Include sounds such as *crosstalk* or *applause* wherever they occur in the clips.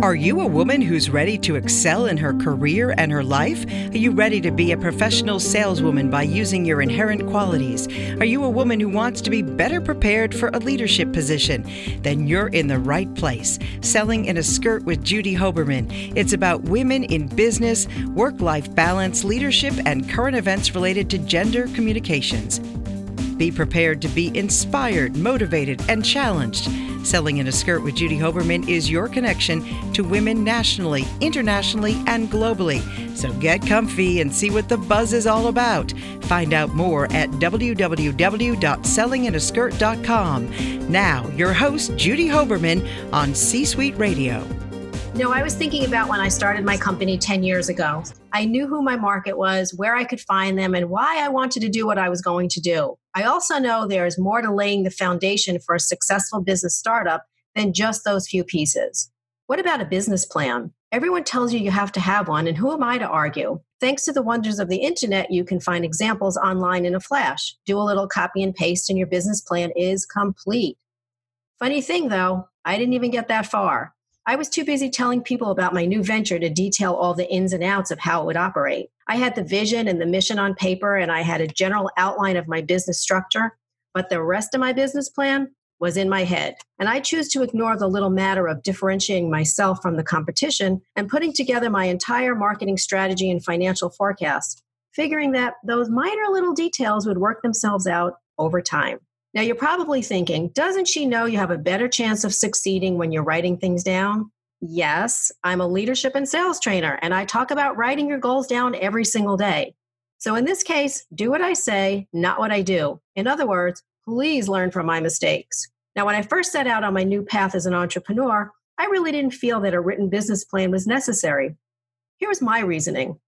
Are you a woman who's ready to excel in her career and her life? Are you ready to be a professional saleswoman by using your inherent qualities? Are you a woman who wants to be better prepared for a leadership position? Then you're in the right place. Selling in a Skirt with Judy Hoberman. It's about women in business, work life balance, leadership, and current events related to gender communications. Be prepared to be inspired, motivated, and challenged. Selling in a Skirt with Judy Hoberman is your connection to women nationally, internationally, and globally. So get comfy and see what the buzz is all about. Find out more at www.sellinginAskirt.com. Now, your host, Judy Hoberman on C Suite Radio. No, I was thinking about when I started my company 10 years ago. I knew who my market was, where I could find them, and why I wanted to do what I was going to do. I also know there's more to laying the foundation for a successful business startup than just those few pieces. What about a business plan? Everyone tells you you have to have one, and who am I to argue? Thanks to the wonders of the internet, you can find examples online in a flash. Do a little copy and paste, and your business plan is complete. Funny thing though, I didn't even get that far. I was too busy telling people about my new venture to detail all the ins and outs of how it would operate. I had the vision and the mission on paper, and I had a general outline of my business structure, but the rest of my business plan was in my head. And I choose to ignore the little matter of differentiating myself from the competition and putting together my entire marketing strategy and financial forecast, figuring that those minor little details would work themselves out over time. Now, you're probably thinking, doesn't she know you have a better chance of succeeding when you're writing things down? Yes, I'm a leadership and sales trainer, and I talk about writing your goals down every single day. So, in this case, do what I say, not what I do. In other words, please learn from my mistakes. Now, when I first set out on my new path as an entrepreneur, I really didn't feel that a written business plan was necessary. Here was my reasoning.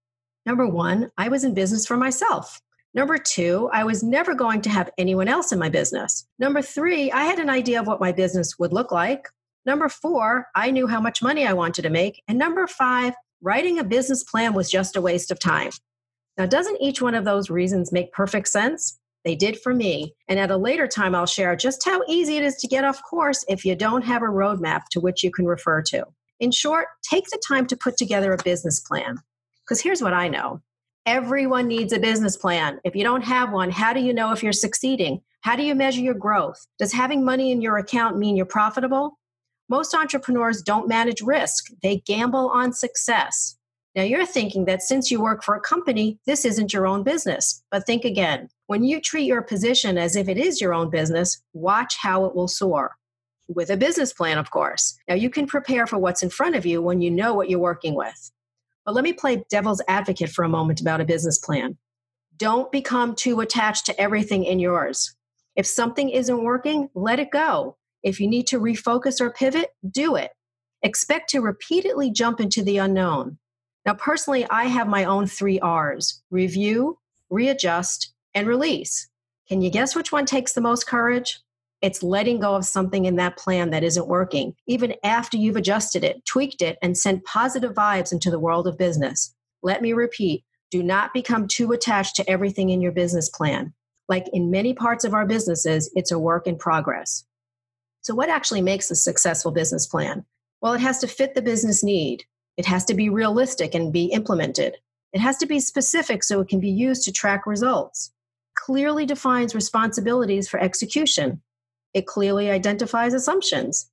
Number one, I was in business for myself. Number two, I was never going to have anyone else in my business. Number three, I had an idea of what my business would look like. Number four, I knew how much money I wanted to make. And number five, writing a business plan was just a waste of time. Now, doesn't each one of those reasons make perfect sense? They did for me. And at a later time, I'll share just how easy it is to get off course if you don't have a roadmap to which you can refer to. In short, take the time to put together a business plan. Because here's what I know Everyone needs a business plan. If you don't have one, how do you know if you're succeeding? How do you measure your growth? Does having money in your account mean you're profitable? Most entrepreneurs don't manage risk, they gamble on success. Now, you're thinking that since you work for a company, this isn't your own business. But think again when you treat your position as if it is your own business, watch how it will soar. With a business plan, of course. Now, you can prepare for what's in front of you when you know what you're working with. But let me play devil's advocate for a moment about a business plan. Don't become too attached to everything in yours. If something isn't working, let it go. If you need to refocus or pivot, do it. Expect to repeatedly jump into the unknown. Now, personally, I have my own three R's review, readjust, and release. Can you guess which one takes the most courage? It's letting go of something in that plan that isn't working, even after you've adjusted it, tweaked it, and sent positive vibes into the world of business. Let me repeat do not become too attached to everything in your business plan. Like in many parts of our businesses, it's a work in progress. So, what actually makes a successful business plan? Well, it has to fit the business need, it has to be realistic and be implemented, it has to be specific so it can be used to track results, clearly defines responsibilities for execution, it clearly identifies assumptions,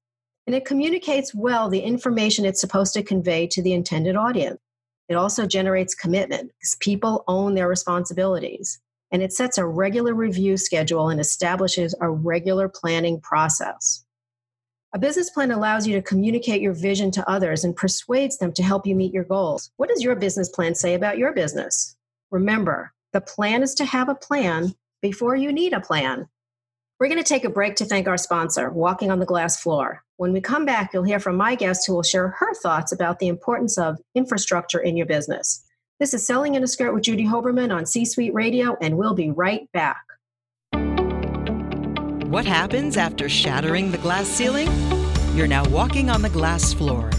and it communicates well the information it's supposed to convey to the intended audience. It also generates commitment because people own their responsibilities. And it sets a regular review schedule and establishes a regular planning process. A business plan allows you to communicate your vision to others and persuades them to help you meet your goals. What does your business plan say about your business? Remember, the plan is to have a plan before you need a plan. We're going to take a break to thank our sponsor, Walking on the Glass Floor. When we come back, you'll hear from my guest who will share her thoughts about the importance of infrastructure in your business. This is Selling in a Skirt with Judy Hoberman on C Suite Radio, and we'll be right back. What happens after shattering the glass ceiling? You're now walking on the glass floor.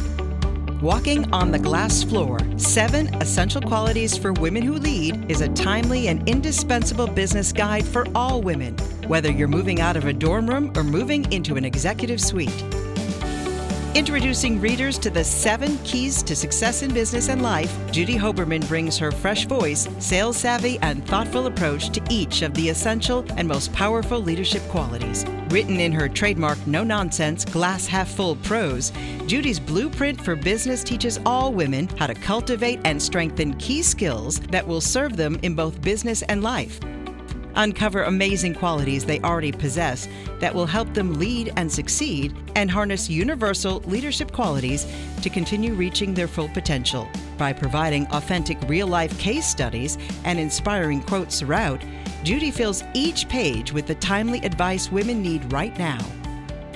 Walking on the Glass Floor Seven Essential Qualities for Women Who Lead is a timely and indispensable business guide for all women, whether you're moving out of a dorm room or moving into an executive suite. Introducing readers to the seven keys to success in business and life, Judy Hoberman brings her fresh voice, sales savvy, and thoughtful approach to each of the essential and most powerful leadership qualities. Written in her trademark no nonsense, glass half full prose, Judy's blueprint for business teaches all women how to cultivate and strengthen key skills that will serve them in both business and life uncover amazing qualities they already possess that will help them lead and succeed, and harness universal leadership qualities to continue reaching their full potential. By providing authentic real life case studies and inspiring quotes throughout, Judy fills each page with the timely advice women need right now.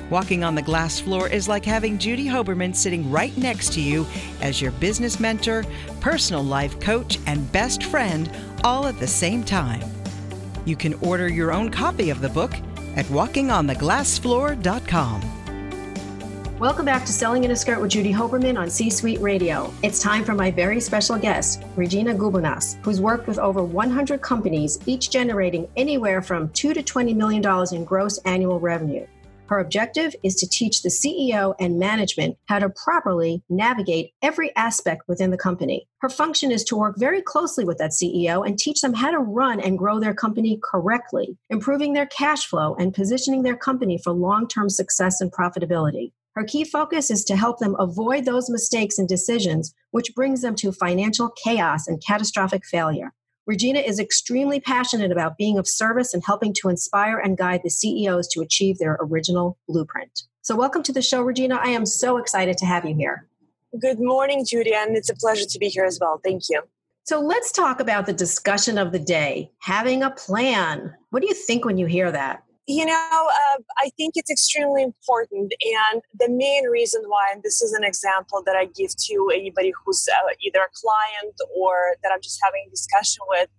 Walking on the glass floor is like having Judy Hoberman sitting right next to you as your business mentor, personal life coach, and best friend all at the same time. You can order your own copy of the book at walkingontheglassfloor.com. Welcome back to Selling in a Skirt with Judy Hoberman on C Suite Radio. It's time for my very special guest, Regina Gulbinas, who's worked with over 100 companies, each generating anywhere from 2 to $20 million in gross annual revenue. Her objective is to teach the CEO and management how to properly navigate every aspect within the company. Her function is to work very closely with that CEO and teach them how to run and grow their company correctly, improving their cash flow and positioning their company for long term success and profitability. Her key focus is to help them avoid those mistakes and decisions, which brings them to financial chaos and catastrophic failure. Regina is extremely passionate about being of service and helping to inspire and guide the CEOs to achieve their original blueprint. So, welcome to the show, Regina. I am so excited to have you here. Good morning, Judy, and it's a pleasure to be here as well. Thank you. So, let's talk about the discussion of the day having a plan. What do you think when you hear that? You know, uh, I think it's extremely important. And the main reason why, and this is an example that I give to anybody who's uh, either a client or that I'm just having a discussion with.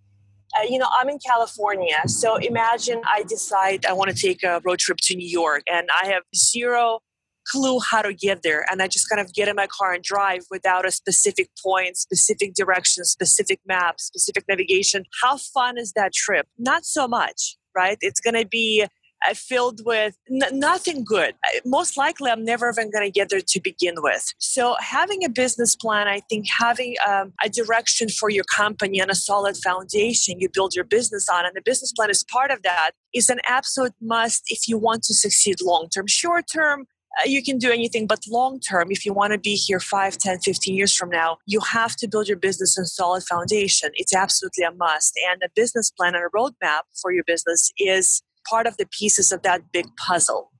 Uh, you know, I'm in California. So imagine I decide I want to take a road trip to New York and I have zero clue how to get there. And I just kind of get in my car and drive without a specific point, specific direction, specific map, specific navigation. How fun is that trip? Not so much right? It's going to be uh, filled with n- nothing good. Most likely, I'm never even going to get there to begin with. So, having a business plan, I think having um, a direction for your company and a solid foundation you build your business on, and the business plan is part of that, is an absolute must if you want to succeed long term. Short term, Uh, you can do anything but long term if you want to be here 5 10 15 years from now you have to build your business on solid foundation it's absolutely a must and a business plan and a roadmap for your business is part of the pieces of that big puzzle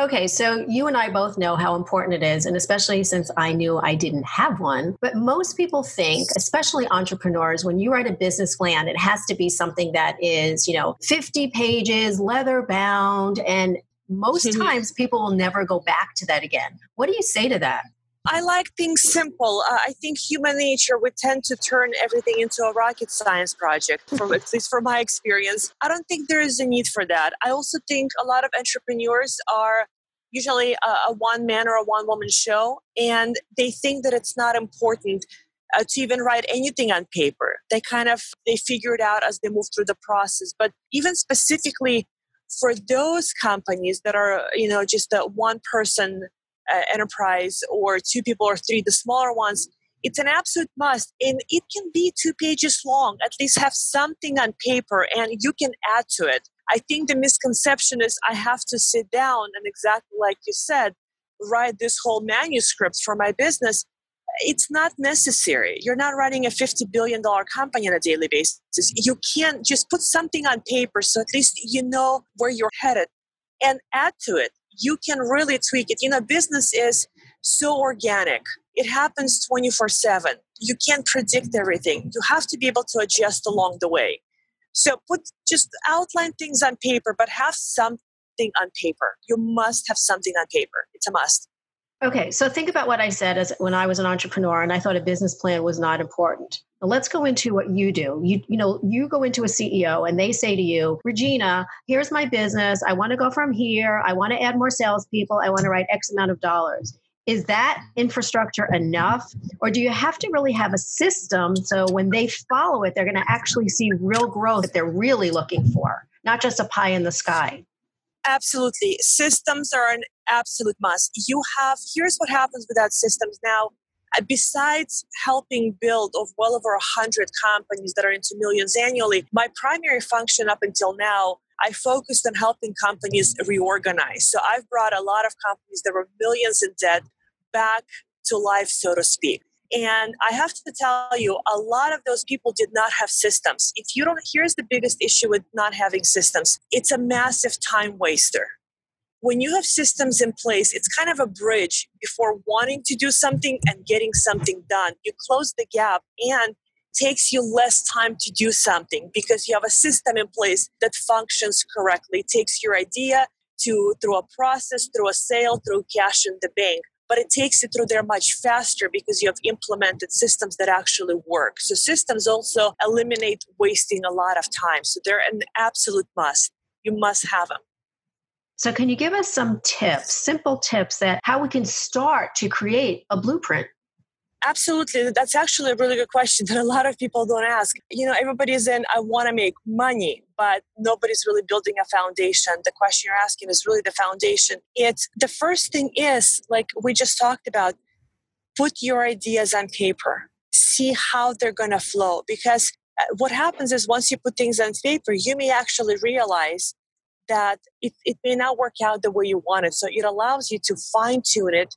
Okay, so you and I both know how important it is, and especially since I knew I didn't have one. But most people think, especially entrepreneurs, when you write a business plan, it has to be something that is, you know, 50 pages, leather bound, and most *laughs* times people will never go back to that again. What do you say to that? I like things simple. Uh, I think human nature would tend to turn everything into a rocket science project, from *laughs* at least from my experience. I don't think there is a need for that. I also think a lot of entrepreneurs are usually a, a one man or a one woman show, and they think that it's not important uh, to even write anything on paper. They kind of they figure it out as they move through the process. But even specifically for those companies that are you know just a one person uh, enterprise or two people or three, the smaller ones, it's an absolute must. And it can be two pages long, at least have something on paper and you can add to it. I think the misconception is I have to sit down and exactly like you said, write this whole manuscript for my business. It's not necessary. You're not running a $50 billion company on a daily basis. You can't just put something on paper so at least you know where you're headed and add to it you can really tweak it. You know, business is so organic. It happens 24 7. You can't predict everything. You have to be able to adjust along the way. So put just outline things on paper, but have something on paper. You must have something on paper. It's a must. Okay, so think about what I said as when I was an entrepreneur and I thought a business plan was not important. Now let's go into what you do. You you know, you go into a CEO and they say to you, Regina, here's my business. I want to go from here. I want to add more salespeople. I want to write X amount of dollars. Is that infrastructure enough? Or do you have to really have a system so when they follow it, they're going to actually see real growth that they're really looking for, not just a pie in the sky? Absolutely. Systems are an absolute must. You have, here's what happens without systems now. Uh, besides helping build of well over 100 companies that are into millions annually, my primary function up until now I focused on helping companies reorganize. So I've brought a lot of companies that were millions in debt back to life, so to speak. And I have to tell you, a lot of those people did not have systems. If you don't, here's the biggest issue with not having systems it's a massive time waster. When you have systems in place, it's kind of a bridge before wanting to do something and getting something done. You close the gap and takes you less time to do something because you have a system in place that functions correctly. It takes your idea to through a process, through a sale, through cash in the bank but it takes you through there much faster because you have implemented systems that actually work. So systems also eliminate wasting a lot of time. So they're an absolute must. You must have them. So can you give us some tips, simple tips that how we can start to create a blueprint? Absolutely. That's actually a really good question that a lot of people don't ask. You know, everybody's in, I want to make money, but nobody's really building a foundation. The question you're asking is really the foundation. It's the first thing is, like we just talked about, put your ideas on paper, see how they're going to flow. Because uh, what happens is once you put things on paper, you may actually realize that it, it may not work out the way you want it. So it allows you to fine tune it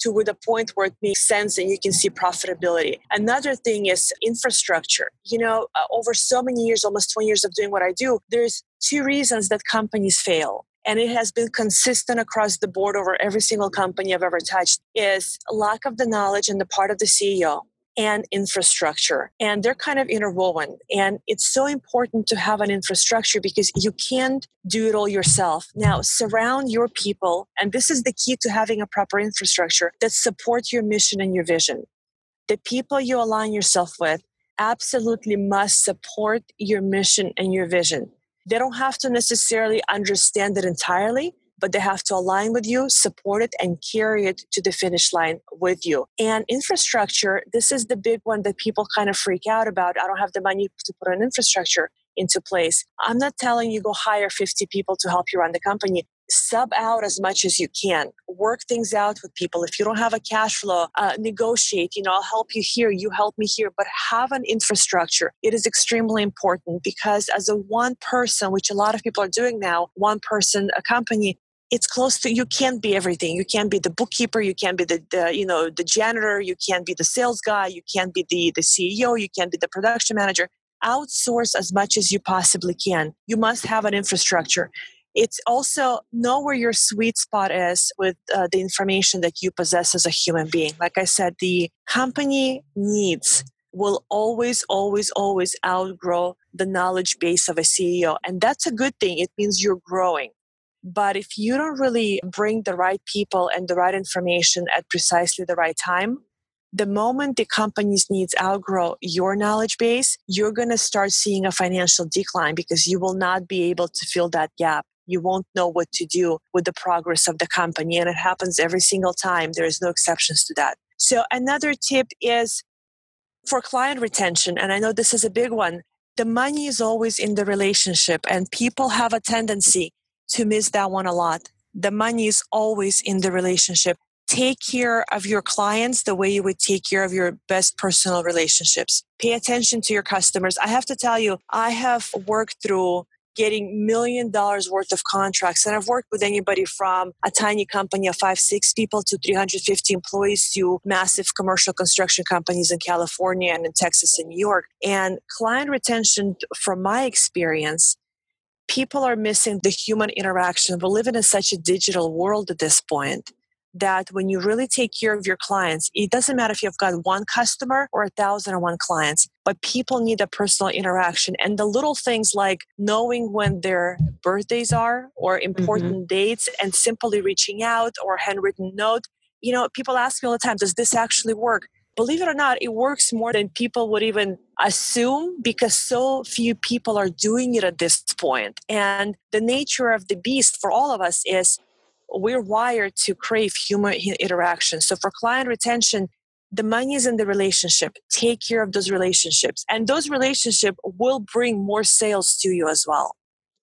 to the point where it makes sense and you can see profitability. Another thing is infrastructure. You know, uh, over so many years, almost 20 years of doing what I do, there's two reasons that companies fail and it has been consistent across the board over every single company I've ever touched is lack of the knowledge on the part of the CEO and infrastructure. And they're kind of interwoven. And it's so important to have an infrastructure because you can't do it all yourself. Now, surround your people. And this is the key to having a proper infrastructure that supports your mission and your vision. The people you align yourself with absolutely must support your mission and your vision. They don't have to necessarily understand it entirely, but they have to align with you, support it, and carry it to the finish line with you. And infrastructure, this is the big one that people kind of freak out about. I don't have the money to put an infrastructure into place. I'm not telling you go hire 50 people to help you run the company. Sub out as much as you can. Work things out with people. If you don't have a cash flow, uh, negotiate. You know, I'll help you here, you help me here, but have an infrastructure. It is extremely important because as a one person, which a lot of people are doing now, one person, a company, it's close to you can't be everything. You can't be the bookkeeper you can't be the, the, you know the janitor you can't be the sales guy you can't be the the ceo you can't be the production manager. Outsource as much as you possibly can. You must have an infrastructure. It's also know where your sweet spot is with uh, the information that you possess as a human being. Like i said the company needs will always always always outgrow the knowledge base of a ceo and that's a good thing. It means you're growing But if you don't really bring the right people and the right information at precisely the right time, the moment the company's needs outgrow your knowledge base, you're going to start seeing a financial decline because you will not be able to fill that gap. You won't know what to do with the progress of the company. And it happens every single time. There is no exceptions to that. So, another tip is for client retention, and I know this is a big one, the money is always in the relationship, and people have a tendency to miss that one a lot. The money is always in the relationship take care of your clients the way you would take care of your best personal relationships. Pay attention to your customers. I have to tell you, I have worked through getting million dollars worth of contracts and i've worked with anybody from a tiny company of five six people to 350 employees to massive commercial construction companies in california and in texas and new york and client retention from my experience people are missing the human interaction we live in such a digital world at this point that when you really take care of your clients, it doesn't matter if you've got one customer or a thousand and one clients, but people need a personal interaction. And the little things like knowing when their birthdays are or important mm-hmm. dates and simply reaching out or handwritten note. You know, people ask me all the time, does this actually work? Believe it or not, it works more than people would even assume because so few people are doing it at this point. And the nature of the beast for all of us is we're wired to crave human interaction. So for client retention, the money is in the relationship. Take care of those relationships. And those relationships will bring more sales to you as well.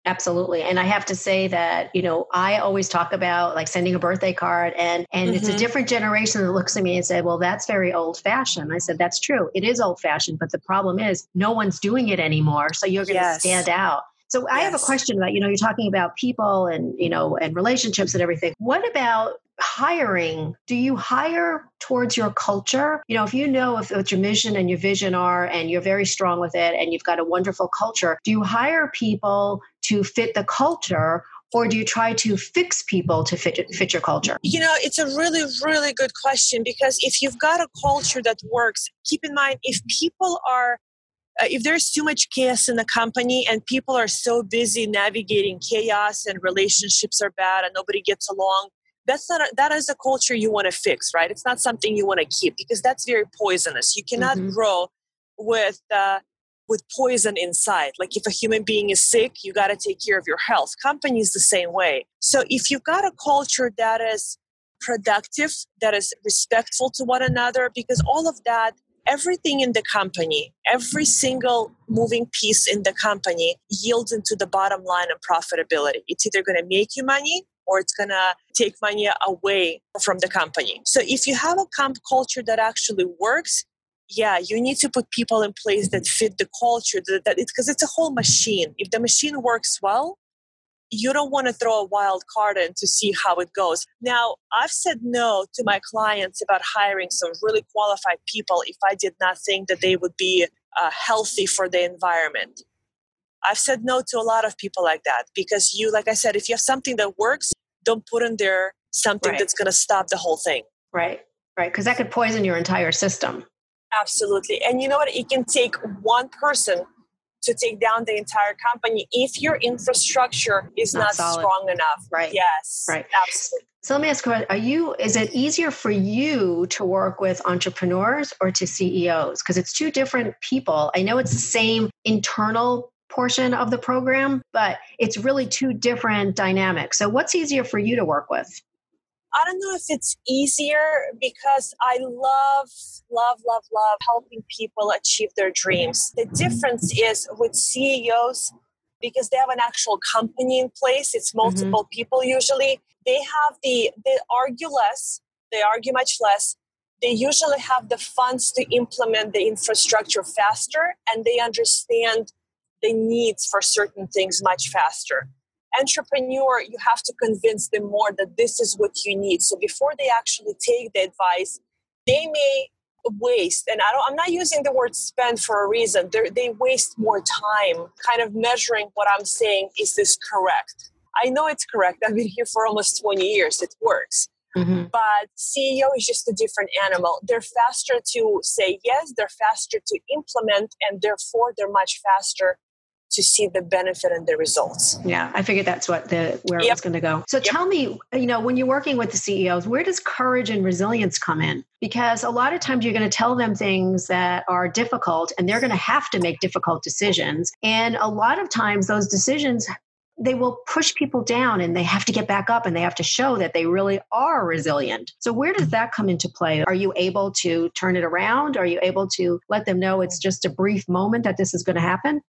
Absolutely. And I have to say that, you know, I always talk about like sending a birthday card and and mm-hmm. it's a mm-hmm. different generation that looks at me and said, "Well, that's very old fashioned." I said, "That's true. It is old fashioned, but the problem is no one's doing it anymore, so you're going to yes. stand out." So I have a question about, you know, you're talking about people and, you know, and relationships and everything. What about hiring? Do you hire towards your culture? You know, if you know if what your mission and your vision are and you're very strong with it and you've got a wonderful culture, do you hire people to fit the culture or do you try to fix people to fit, fit your culture? You know, it's a really, really good question because if you've got a culture that works, keep in mind if people are uh, if there's too much chaos in the company and people are so busy navigating chaos and relationships are bad and nobody gets along that's not a, that is a culture you want to fix right? It's not something you want to keep because that's very poisonous. You cannot mm-hmm. grow with uh, with poison inside. Like if a human being is sick you got to take care of your health. Companies the same way. So if you've got a culture that is productive that is respectful to one another because all of that everything in the company, every single moving piece in the company yields into the bottom line and profitability. It's either going to make you money or it's going to take money away from the company. So if you have a comp culture that actually works, yeah, you need to put people in place that fit the culture that, that because it's a whole machine. If the machine works well, you don't want to throw a wild card in to see how it goes. Now, I've said no to my clients about hiring some really qualified people if I did not think that they would be uh, healthy for the environment. I've said no to a lot of people like that because you, like I said, if you have something that works, don't put in there something right. that's going to stop the whole thing. Right, right. Because that could poison your entire system. Absolutely. And you know what? It can take one person to take down the entire company if your infrastructure is not, not strong enough. Right. Yes. Right. Absolutely. So let me ask you, are you, is it easier for you to work with entrepreneurs or to CEOs? Because it's two different people. I know it's the same internal portion of the program, but it's really two different dynamics. So what's easier for you to work with? I don't know if it's easier because I love, love, love, love helping people achieve their dreams. The difference is with CEOs, because they have an actual company in place, it's mm-hmm. multiple mm-hmm. people usually. They have the, they argue less, they argue much less. They usually have the funds to implement the infrastructure faster and they understand the needs for certain things much faster entrepreneur, you have to convince them more that this is what you need. So before they actually take the advice, they may waste, and I don't, I'm not using the word spend for a reason. They're, they waste more time kind of measuring what I'm saying. Is this correct? I know it's correct. I've been here for almost 20 years. It works. Mm-hmm. But CEO is just a different animal. They're faster to say yes, they're faster to implement, and therefore they're much faster to see the benefit and the results. Yeah, I figured that's what the where yep. it was going to go. So yep. tell me, you know, when you're working with the CEOs, where does courage and resilience come in? Because a lot of times you're going to tell them things that are difficult and they're going to have to make difficult decisions. And a lot of times those decisions they will push people down and they have to get back up and they have to show that they really are resilient. So, where does that come into play? Are you able to turn it around? Are you able to let them know it's just a brief moment that this is going to happen?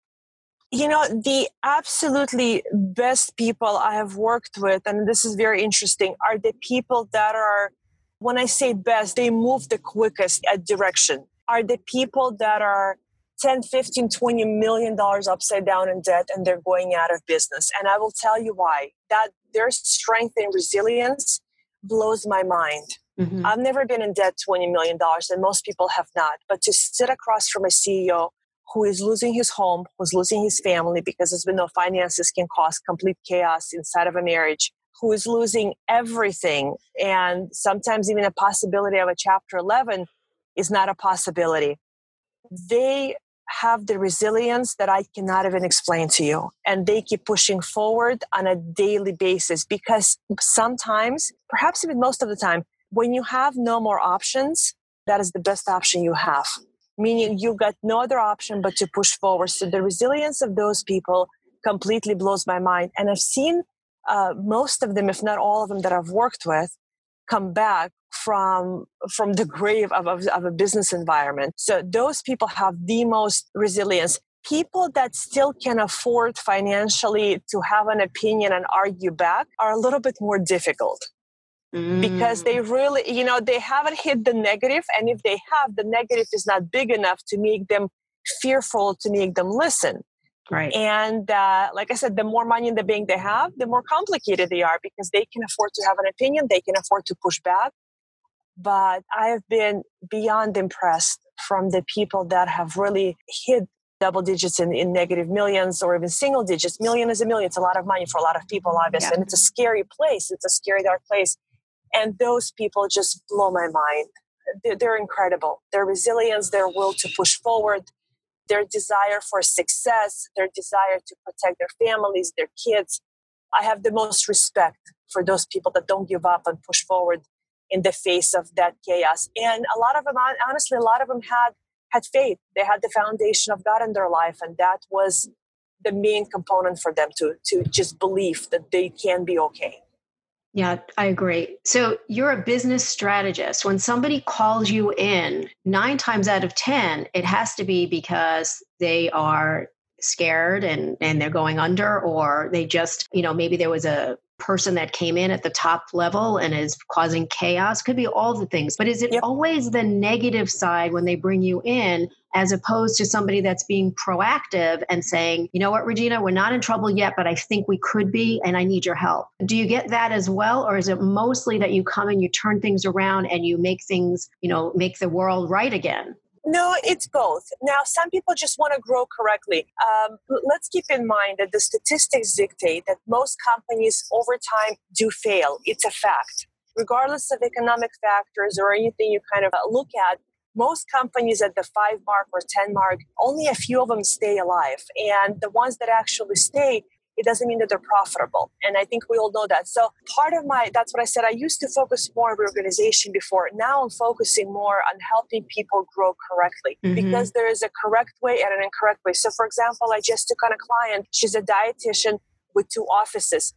You know, the absolutely best people I have worked with, and this is very interesting, are the people that are, when I say best, they move the quickest at direction, are the people that are 10 15 20 million dollars upside down in debt and they're going out of business. And i will tell you why. That their strength and resilience blows my mind. Mm-hmm. i've never been in debt 20 million dollars and most people have not but to sit across from a ceo who is losing his home who's losing his family because as we know finances can cause complete chaos inside of a marriage who is losing everything and sometimes even a possibility of a chapter 11 is not a possibility they have the resilience that I cannot even explain to you. And they keep pushing forward on a daily basis because sometimes, perhaps even most of the time, when you have no more options, that is the best option you have. Meaning you've got no other option but to push forward. So the resilience of those people completely blows my mind. And I've seen uh, most of them, if not all of them, that I've worked with come back from from the grave of, of, of, a business environment so those people have the most resilience people that still can afford financially to have an opinion and argue back are a little bit more difficult mm. because they mm. really you know they haven't hit the negative and if they have the negative is not big enough to make them fearful to make them listen Right. And uh, like I said, the more money in the bank they have, the more complicated they are because they can afford to have an opinion, they can afford to push back. But I have been beyond impressed from the people that have really hit double digits in, in negative millions or even single digits. Million is a million. It's a lot of money for a lot of people, obviously. Yeah. And it's a scary place. It's a scary, dark place. And those people just blow my mind. They're, incredible. Their resilience, their will to push forward, their desire for success, their desire to protect their families, their kids. I have the most respect for those people that don't give up and push forward in the face of that chaos. And a lot of them, honestly, a lot of them had had faith. They had the foundation of God in their life, and that was the main component for them to to just believe that they can be okay. Yeah, I agree. So you're a business strategist. When somebody calls you in, nine times out of 10, it has to be because they are scared and, and they're going under, or they just, you know, maybe there was a person that came in at the top level and is causing chaos. Could be all the things but is it yep. always the negative side when they bring you in as opposed to somebody that's being proactive and saying you know what regina we're not in trouble yet but i think we could be and i need your help. Do you get that as well or is it mostly that you come and you turn things around and you make things you know make the world right again no, it's both. Now, some people just want to grow correctly. Um, let's keep in mind that the statistics dictate that most companies over time do fail. It's a fact. Regardless of economic factors or anything you kind of look at, most companies at the five mark or 10 mark, only a few of them stay alive. And the ones that actually stay it doesn't mean that they're profitable. And I think we all know that. So part of my, that's what I said. I used to focus more on organization before. Now I'm focusing more on helping people grow correctly mm-hmm. because there is a correct way and an incorrect way. So for example, I just took on a client. She's a dietitian with two offices.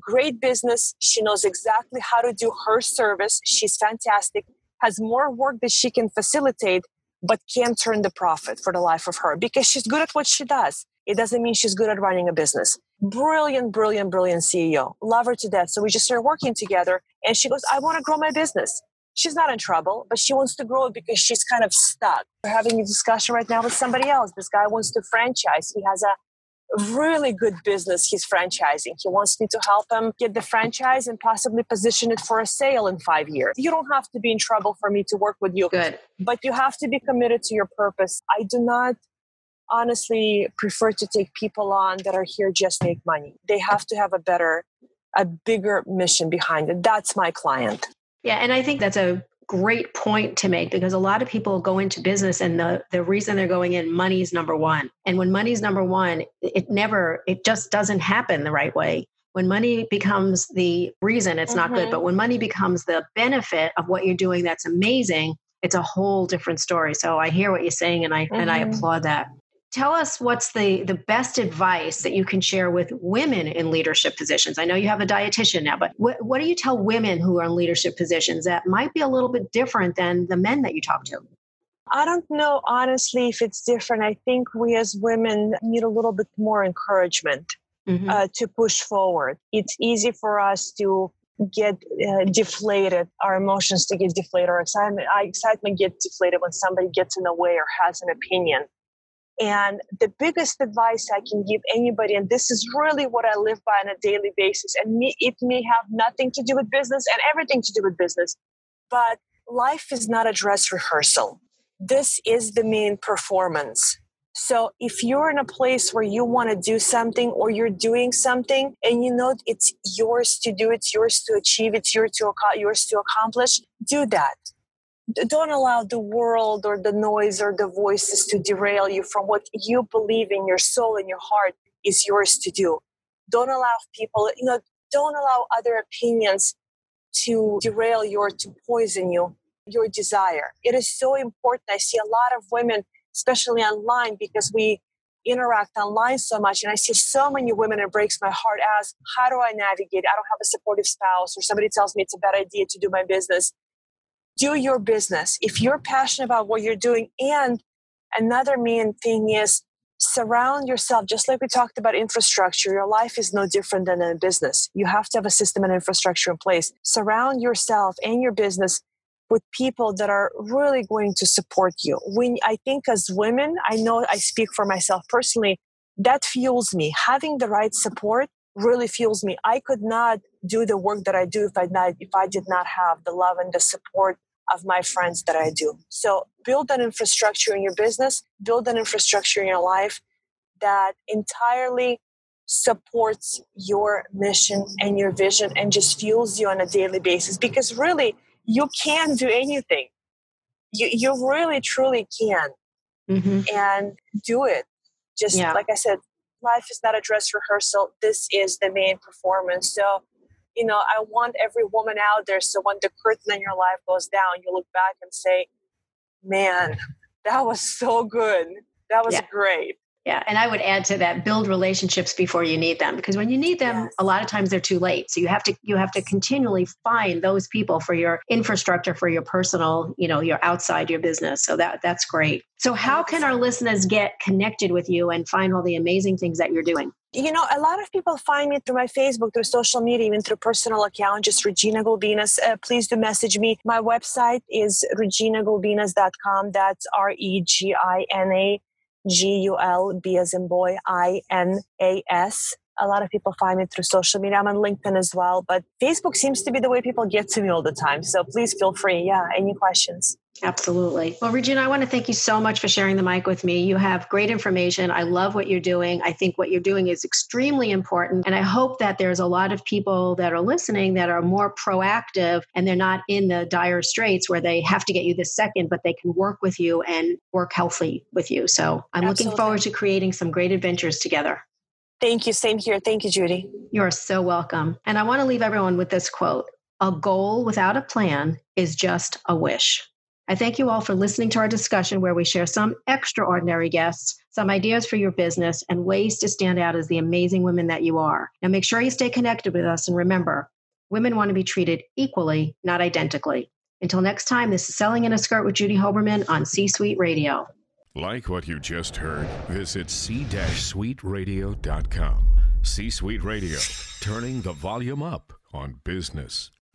Great business. She knows exactly how to do her service. She's fantastic. Has more work that she can facilitate, but can't turn the profit for the life of her because she's good at what she does. It doesn't mean she's good at running a business. Brilliant, brilliant, brilliant CEO. Love her to death. So we just started working together. And she goes, I want to grow my business. She's not in trouble, but she wants to grow it because she's kind of stuck. We're having a discussion right now with somebody else. This guy wants to franchise. He has a really good business he's franchising. He wants me to help him get the franchise and possibly position it for a sale in five years. You don't have to be in trouble for me to work with you. Good. But you have to be committed to your purpose. I do not honestly prefer to take people on that are here just make money. They have to have a better, a bigger mission behind it. That's my client. Yeah, and I think that's a great point to make because a lot of people go into business and the, the reason they're going in, money's number one. And when money's number one, it never, it just doesn't happen the right way. When money becomes the reason, it's mm-hmm. not good. Mm-hmm. But when money becomes the benefit of what you're doing, that's amazing. It's a whole different story. So I hear what you're saying and I mm-hmm. and I mm-hmm. applaud that tell us what's the the best advice that you can share with women in leadership positions i know you have a dietitian now but what, what do you tell women who are in leadership positions that might be a little bit different than the men that you talk to I don't know honestly if it's different. I think we as women need a little bit more encouragement mm-hmm. uh, to push forward. It's easy for us to get uh, deflated, our emotions to get deflated, our excitement, our excitement get deflated when somebody gets in the way or has an opinion. And the biggest advice I can give anybody, and this is really what I live by on a daily basis, and me, it may have nothing to do with business and everything to do with business, but life is not a dress rehearsal. This is the main performance. So if you're in a place where you want to do something or you're doing something and you know it's yours to do, it's yours to achieve, it's yours to, yours to accomplish, do that don't allow the world or the noise or the voices to derail you from what you believe in your soul and your heart is yours to do. Don't allow people you know don't allow other opinions to derail you or to poison you your desire. It is so important. I see a lot of women especially online because we interact online so much and i see so many women it breaks my heart as how do i navigate? I don't have a supportive spouse or somebody tells me it's a bad idea to do my business do your business. If you're passionate about what you're doing and another main thing is surround yourself just like we talked about infrastructure your life is no different than a business. You have to have a system and infrastructure in place. Surround yourself and your business with people that are really going to support you. When i think as women i know i speak for myself personally that fuels me. Having the right support really fuels me. I could not do the work that i do if i not if i did not have the love and the support of my friends that I do. So build an infrastructure in your business, build an infrastructure in your life that entirely supports your mission and your vision and just fuels you on a daily basis because really you can do anything. You, you really truly can. Mm-hmm. And do it. Just yeah. like I said, life is not a dress rehearsal. This is the main performance. So you know, I want every woman out there so when the curtain in your life goes down, you look back and say, man, that was so good. That was yeah. great. Yeah, and I would add to that build relationships before you need them because when you need them yes. a lot of times they're too late. So you have to you have to continually find those people for your infrastructure for your personal, you know, your outside your business. So that that's great. So how can our listeners get connected with you and find all the amazing things that you're doing? You know, a lot of people find me through my Facebook, through social media, even through personal account, just Regina Gulbinas. Uh, please do message me. My website is reginagulbinas.com. That's R E G I N A G U L B as in boy I N A S. A lot of people find me through social media. I'm on LinkedIn as well, but Facebook seems to be the way people get to me all the time. So please feel free. Yeah, any questions? Absolutely. Well, Regina, I want to thank you so much for sharing the mic with me. You have great information. I love what you're doing. I think what you're doing is extremely important. And I hope that there's a lot of people that are listening that are more proactive and they're not in the dire straits where they have to get you this second, but they can work with you and work healthy with you. So I'm Absolutely. looking forward to creating some great adventures together. Thank you. Same here. Thank you, Judy. You're so welcome. And I want to leave everyone with this quote A goal without a plan is just a wish. I thank you all for listening to our discussion where we share some extraordinary guests, some ideas for your business, and ways to stand out as the amazing women that you are. Now, make sure you stay connected with us and remember, women want to be treated equally, not identically. Until next time, this is Selling in a Skirt with Judy Hoberman on C Suite Radio. Like what you just heard, visit c-suiteradio.com. C Suite Radio, turning the volume up on business.